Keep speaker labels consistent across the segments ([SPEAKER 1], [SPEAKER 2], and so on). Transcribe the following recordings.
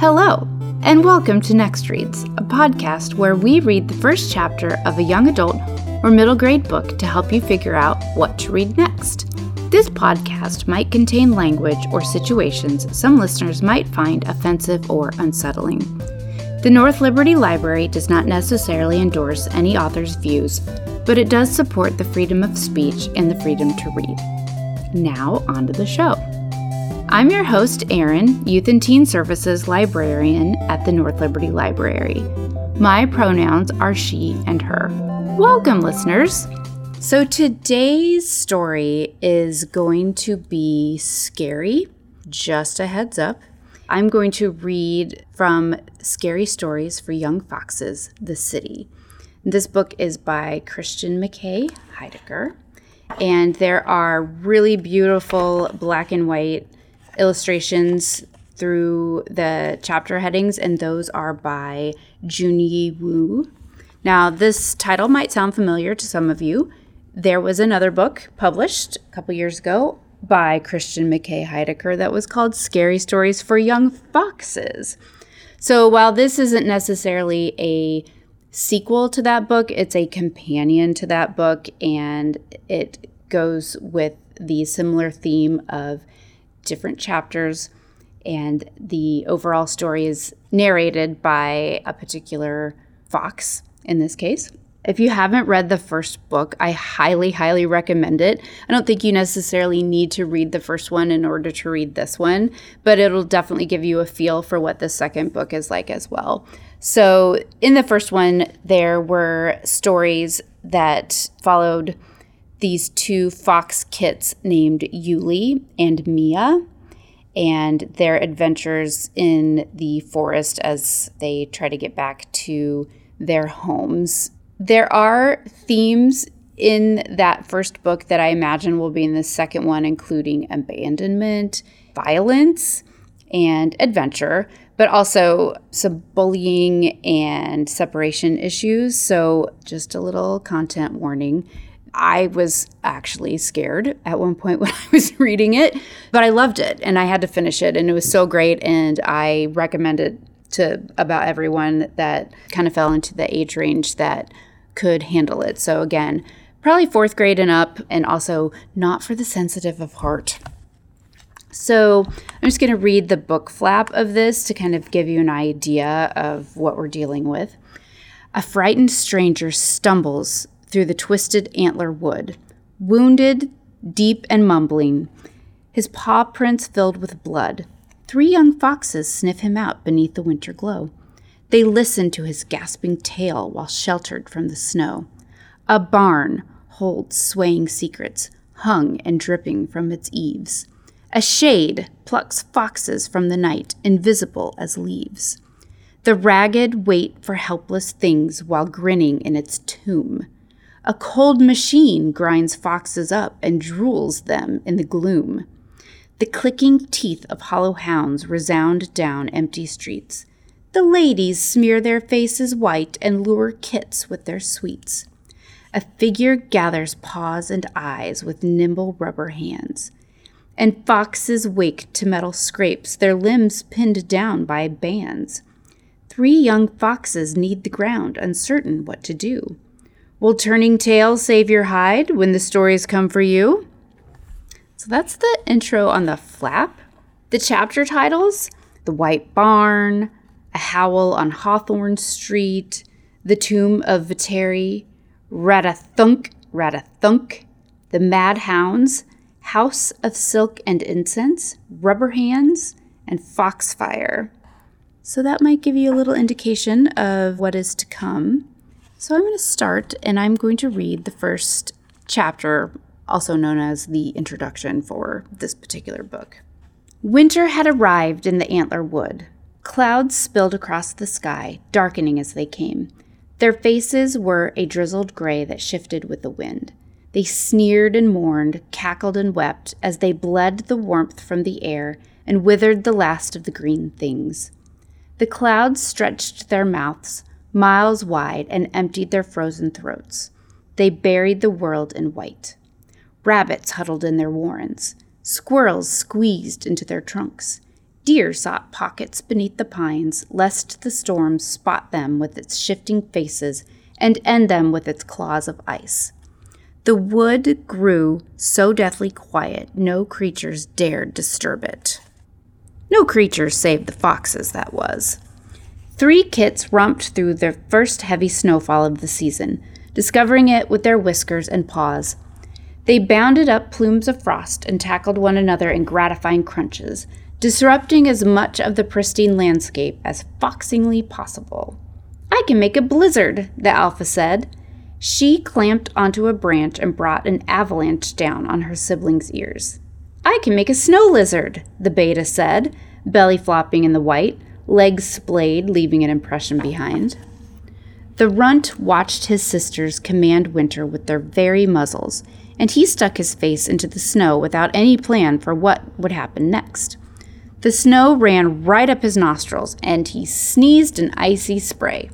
[SPEAKER 1] Hello, and welcome to Next Reads, a podcast where we read the first chapter of a young adult or middle grade book to help you figure out what to read next. This podcast might contain language or situations some listeners might find offensive or unsettling. The North Liberty Library does not necessarily endorse any author's views, but it does support the freedom of speech and the freedom to read. Now, on to the show. I'm your host, Erin, Youth and Teen Services Librarian at the North Liberty Library. My pronouns are she and her. Welcome, listeners. So, today's story is going to be scary, just a heads up. I'm going to read from Scary Stories for Young Foxes, The City. This book is by Christian McKay Heidicker, and there are really beautiful black and white illustrations through the chapter headings, and those are by Junyi Wu. Now, this title might sound familiar to some of you. There was another book published a couple years ago by Christian McKay Heidicker that was called Scary Stories for Young Foxes. So, while this isn't necessarily a sequel to that book, it's a companion to that book, and it goes with the similar theme of different chapters, and the overall story is narrated by a particular fox in this case. If you haven't read the first book, I highly, highly recommend it. I don't think you necessarily need to read the first one in order to read this one, but it'll definitely give you a feel for what the second book is like as well. So, in the first one, there were stories that followed these two fox kits named Uly and Mia and their adventures in the forest as they try to get back to their homes. There are themes in that first book that I imagine will be in the second one, including abandonment, violence, and adventure, but also some bullying and separation issues. So, just a little content warning. I was actually scared at one point when I was reading it, but I loved it and I had to finish it and it was so great and I recommend it to about everyone that kind of fell into the age range that could handle it. So again, probably 4th grade and up and also not for the sensitive of heart. So, I'm just going to read the book flap of this to kind of give you an idea of what we're dealing with. A frightened stranger stumbles through the twisted antler wood, wounded, deep, and mumbling, his paw prints filled with blood. Three young foxes sniff him out beneath the winter glow. They listen to his gasping tale while sheltered from the snow. A barn holds swaying secrets, hung and dripping from its eaves. A shade plucks foxes from the night, invisible as leaves. The ragged wait for helpless things while grinning in its tomb. A cold machine grinds foxes up and drools them in the gloom. The clicking teeth of hollow hounds resound down empty streets. The ladies smear their faces white and lure kits with their sweets. A figure gathers paws and eyes with nimble rubber hands. And foxes wake to metal scrapes, their limbs pinned down by bands. Three young foxes need the ground, uncertain what to do. Will turning tail save your hide when the stories come for you? So that's the intro on the flap. The chapter titles The White Barn, A Howl on Hawthorne Street, The Tomb of Viteri, Ratathunk, Ratathunk, The Mad Hounds, House of Silk and Incense, Rubber Hands, and Foxfire. So that might give you a little indication of what is to come. So I'm going to start and I'm going to read the first chapter, also known as the introduction for this particular book. Winter had arrived in the antler wood. Clouds spilled across the sky, darkening as they came. Their faces were a drizzled gray that shifted with the wind. They sneered and mourned, cackled and wept as they bled the warmth from the air and withered the last of the green things. The clouds stretched their mouths, miles wide, and emptied their frozen throats. They buried the world in white. Rabbits huddled in their warrens. Squirrels squeezed into their trunks. Deer sought pockets beneath the pines, lest the storm spot them with its shifting faces and end them with its claws of ice. The wood grew so deathly quiet, no creatures dared disturb it. No creatures save the foxes, that was. Three kits romped through their first heavy snowfall of the season, discovering it with their whiskers and paws. They bounded up plumes of frost and tackled one another in gratifying crunches, disrupting as much of the pristine landscape as foxingly possible. I can make a blizzard, the alpha said. She clamped onto a branch and brought an avalanche down on her sibling's ears. I can make a snow lizard, the beta said, belly flopping in the white, legs splayed, leaving an impression behind. The runt watched his sisters command winter with their very muzzles, and he stuck his face into the snow without any plan for what would happen next. The snow ran right up his nostrils, and he sneezed an icy spray.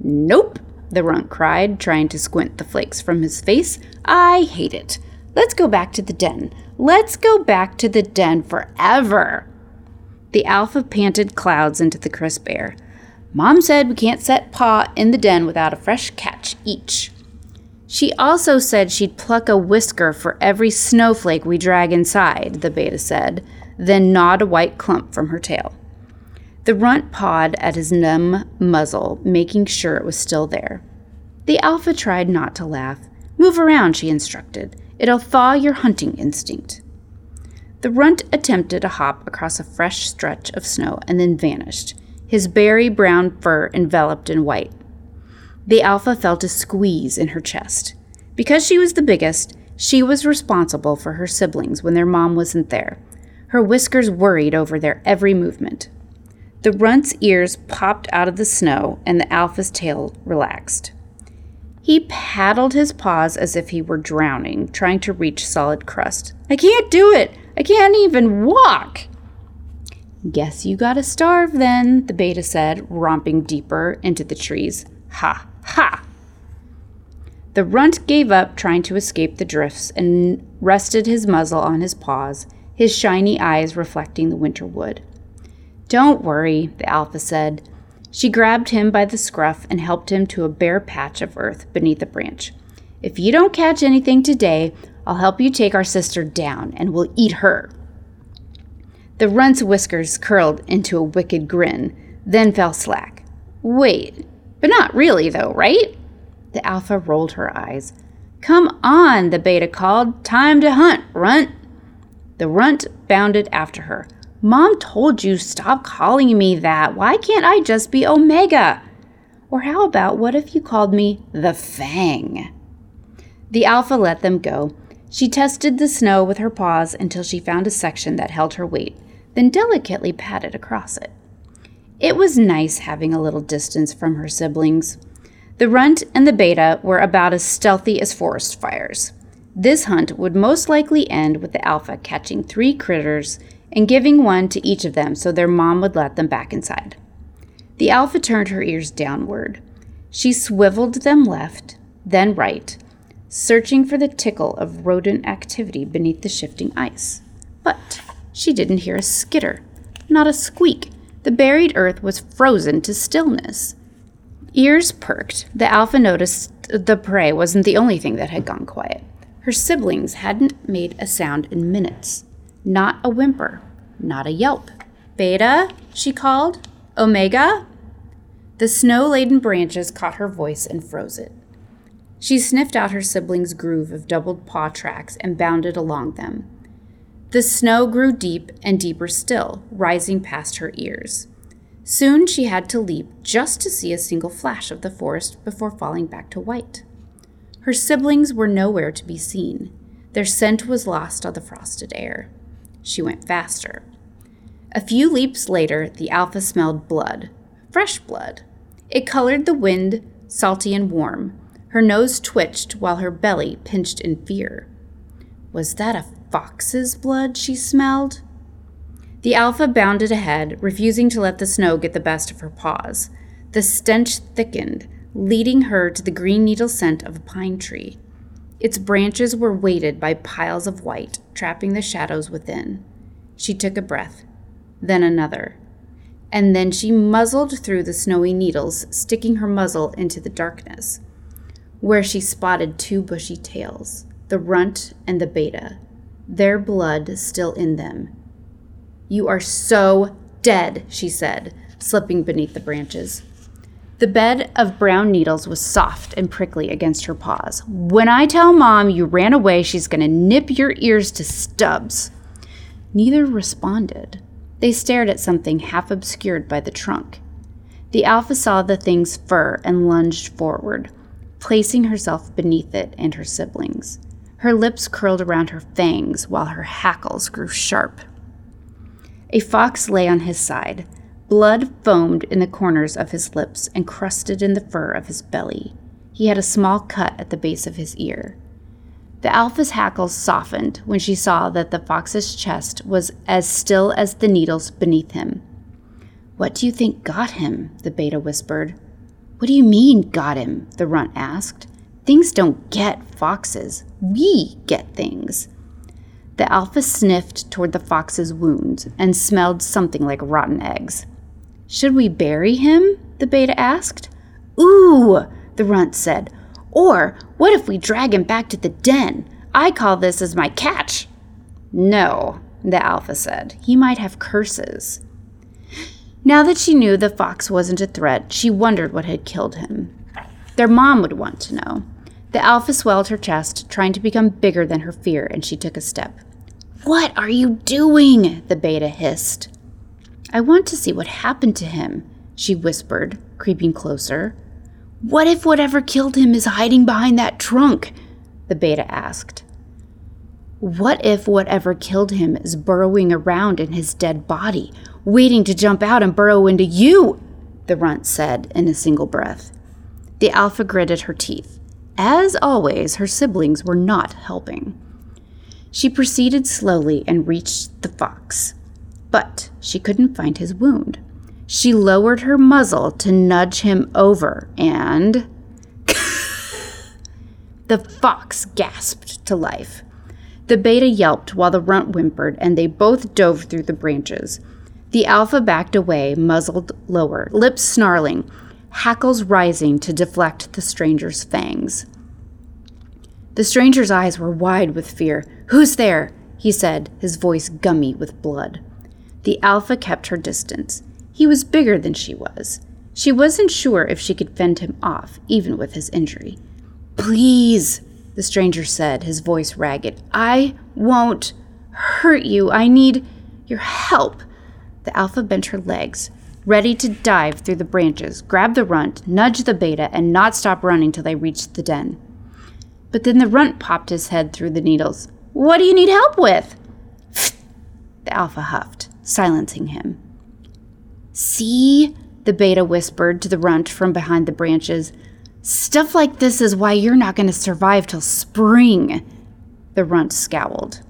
[SPEAKER 1] Nope, the runt cried, trying to squint the flakes from his face. I hate it. Let's go back to the den. Let's go back to the den forever. The alpha panted clouds into the crisp air. Mom said we can't set paw in the den without a fresh catch each. She also said she'd pluck a whisker for every snowflake we drag inside, the beta said, then gnawed a white clump from her tail. The runt pawed at his numb muzzle, making sure it was still there. The alpha tried not to laugh. Move around, she instructed. It'll thaw your hunting instinct. The runt attempted a hop across a fresh stretch of snow and then vanished, his berry brown fur enveloped in white. The alpha felt a squeeze in her chest. Because she was the biggest, she was responsible for her siblings when their mom wasn't there. Her whiskers worried over their every movement. The runt's ears popped out of the snow and the alpha's tail relaxed. He paddled his paws as if he were drowning, trying to reach solid crust. I can't do it! I can't even walk! Guess you gotta starve then, the beta said, romping deeper into the trees. Ha, ha! The runt gave up trying to escape the drifts and rested his muzzle on his paws, his shiny eyes reflecting the winter wood. Don't worry, the alpha said. She grabbed him by the scruff and helped him to a bare patch of earth beneath a branch. If you don't catch anything today, I'll help you take our sister down and we'll eat her. The runt's whiskers curled into a wicked grin, then fell slack. Wait, but not really, though, right? The alpha rolled her eyes. Come on, the beta called. Time to hunt, runt. The runt bounded after her. Mom told you stop calling me that. Why can't I just be Omega? Or how about what if you called me the Fang? The Alpha let them go. She tested the snow with her paws until she found a section that held her weight, then delicately patted across it. It was nice having a little distance from her siblings. The runt and the beta were about as stealthy as forest fires. This hunt would most likely end with the alpha catching three critters and giving one to each of them so their mom would let them back inside. The alpha turned her ears downward. She swiveled them left, then right, searching for the tickle of rodent activity beneath the shifting ice. But she didn't hear a skitter, not a squeak. The buried earth was frozen to stillness. Ears perked, the alpha noticed the prey wasn't the only thing that had gone quiet. Her siblings hadn't made a sound in minutes. Not a whimper, not a yelp. Beta, she called. Omega? The snow laden branches caught her voice and froze it. She sniffed out her siblings' groove of doubled paw tracks and bounded along them. The snow grew deep and deeper still, rising past her ears. Soon she had to leap just to see a single flash of the forest before falling back to white. Her siblings were nowhere to be seen. Their scent was lost on the frosted air. She went faster. A few leaps later, the Alpha smelled blood, fresh blood. It colored the wind, salty and warm. Her nose twitched while her belly pinched in fear. Was that a fox's blood she smelled? The Alpha bounded ahead, refusing to let the snow get the best of her paws. The stench thickened, leading her to the green needle scent of a pine tree. Its branches were weighted by piles of white, trapping the shadows within. She took a breath. then another. And then she muzzled through the snowy needles, sticking her muzzle into the darkness, where she spotted two bushy tails the runt and the beta, their blood still in them. You are so dead, she said, slipping beneath the branches. The bed of brown needles was soft and prickly against her paws. When I tell Mom you ran away, she's going to nip your ears to stubs. Neither responded. They stared at something half obscured by the trunk. The alpha saw the thing's fur and lunged forward, placing herself beneath it and her siblings. Her lips curled around her fangs while her hackles grew sharp. A fox lay on his side, Blood foamed in the corners of his lips and crusted in the fur of his belly. He had a small cut at the base of his ear. The alpha's hackles softened when she saw that the fox's chest was as still as the needles beneath him. What do you think got him? the beta whispered. What do you mean, got him? the runt asked. Things don't get foxes. We get things. The alpha sniffed toward the fox's wounds and smelled something like rotten eggs. Should we bury him? the beta asked. Ooh, the runt said. Or what if we drag him back to the den? I call this as my catch. No, the alpha said. He might have curses. Now that she knew the fox wasn't a threat, she wondered what had killed him. Their mom would want to know. The alpha swelled her chest, trying to become bigger than her fear, and she took a step. What are you doing? the beta hissed. I want to see what happened to him, she whispered, creeping closer. What if whatever killed him is hiding behind that trunk? The beta asked. What if whatever killed him is burrowing around in his dead body, waiting to jump out and burrow into you? The runt said in a single breath. The alpha gritted her teeth. As always, her siblings were not helping. She proceeded slowly and reached the fox but she couldn't find his wound. She lowered her muzzle to nudge him over, and. the fox gasped to life. The beta yelped while the runt whimpered, and they both dove through the branches. The alpha backed away, muzzled lower, lips snarling, hackles rising to deflect the stranger's fangs. The stranger's eyes were wide with fear. Who's there? he said, his voice gummy with blood. The Alpha kept her distance. He was bigger than she was. She wasn't sure if she could fend him off, even with his injury. Please, the stranger said, his voice ragged. I won't hurt you. I need your help. The Alpha bent her legs, ready to dive through the branches, grab the runt, nudge the beta, and not stop running till they reached the den. But then the runt popped his head through the needles. What do you need help with? The Alpha huffed silencing him. See? The beta whispered to the runt from behind the branches. Stuff like this is why you're not going to survive till spring. The runt scowled.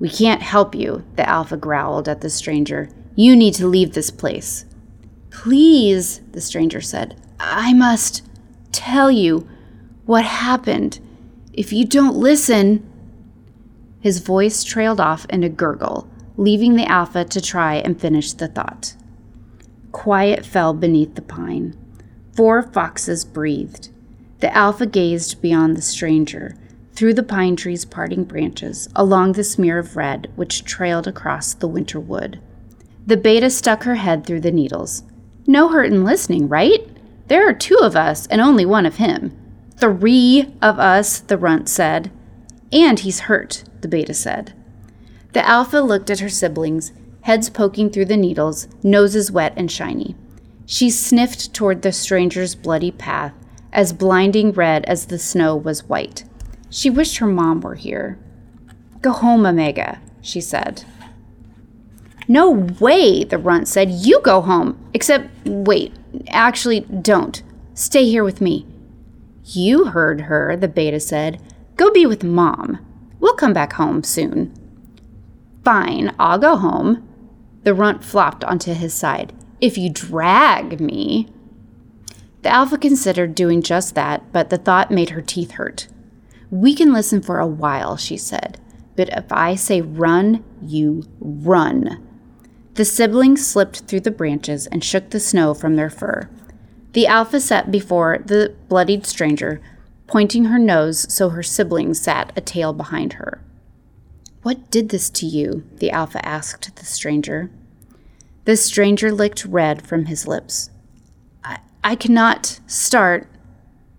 [SPEAKER 1] We can't help you, the alpha growled at the stranger. You need to leave this place. Please, the stranger said. I must tell you what happened. If you don't listen. His voice trailed off in a gurgle leaving the alpha to try and finish the thought. Quiet fell beneath the pine. Four foxes breathed. The alpha gazed beyond the stranger, through the pine tree's parting branches, along the smear of red which trailed across the winter wood. The beta stuck her head through the needles. No hurt in listening, right? There are two of us and only one of him. Three of us, the runt said. And he's hurt, the beta said. The alpha looked at her siblings, heads poking through the needles, noses wet and shiny. She sniffed toward the stranger's bloody path, as blinding red as the snow was white. She wished her mom were here. Go home, Omega, she said. No way, the runt said. You go home. Except, wait, actually, don't. Stay here with me. You heard her, the beta said. Go be with mom. We'll come back home soon. Fine, I'll go home. The runt flopped onto his side. If you drag me. The alpha considered doing just that, but the thought made her teeth hurt. We can listen for a while, she said, but if I say run, you run. The siblings slipped through the branches and shook the snow from their fur. The alpha sat before the bloodied stranger, pointing her nose so her siblings sat a tail behind her. What did this to you? the alpha asked the stranger. The stranger licked red from his lips. I, I cannot start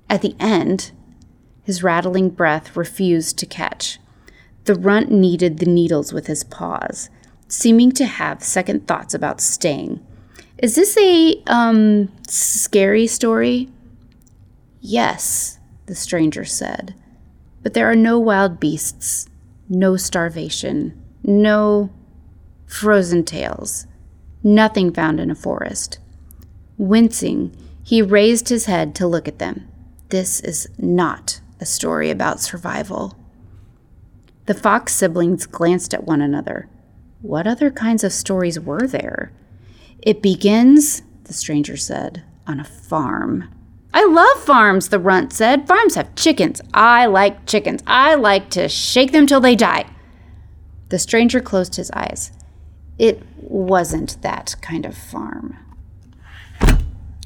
[SPEAKER 1] at the end. His rattling breath refused to catch. The runt kneaded the needles with his paws, seeming to have second thoughts about staying. Is this a um scary story? Yes, the stranger said. But there are no wild beasts, no starvation, no frozen tales, nothing found in a forest. Wincing, he raised his head to look at them. This is not a story about survival. The fox siblings glanced at one another. What other kinds of stories were there? It begins, the stranger said, on a farm. I love farms, the runt said. Farms have chickens. I like chickens. I like to shake them till they die. The stranger closed his eyes. It wasn't that kind of farm.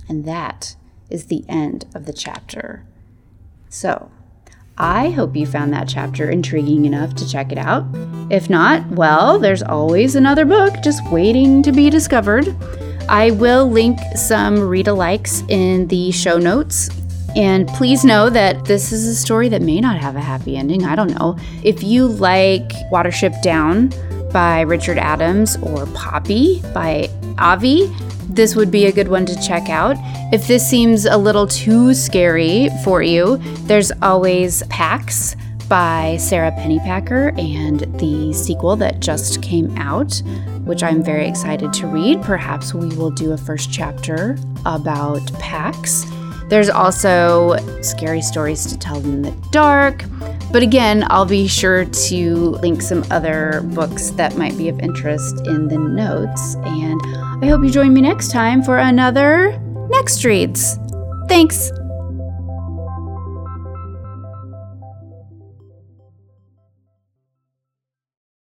[SPEAKER 1] And that is the end of the chapter. So, I hope you found that chapter intriguing enough to check it out. If not, well, there's always another book just waiting to be discovered. I will link some read alikes in the show notes. And please know that this is a story that may not have a happy ending. I don't know. If you like Watership Down by Richard Adams or Poppy by Avi, this would be a good one to check out. If this seems a little too scary for you, there's always Pax by Sara Pennypacker and the sequel that just came out, which I'm very excited to read. Perhaps we will do a first chapter about Pax. There's also scary stories to tell in the dark. But again, I'll be sure to link some other books that might be of interest in the notes. And I hope you join me next time for another Next Reads. Thanks.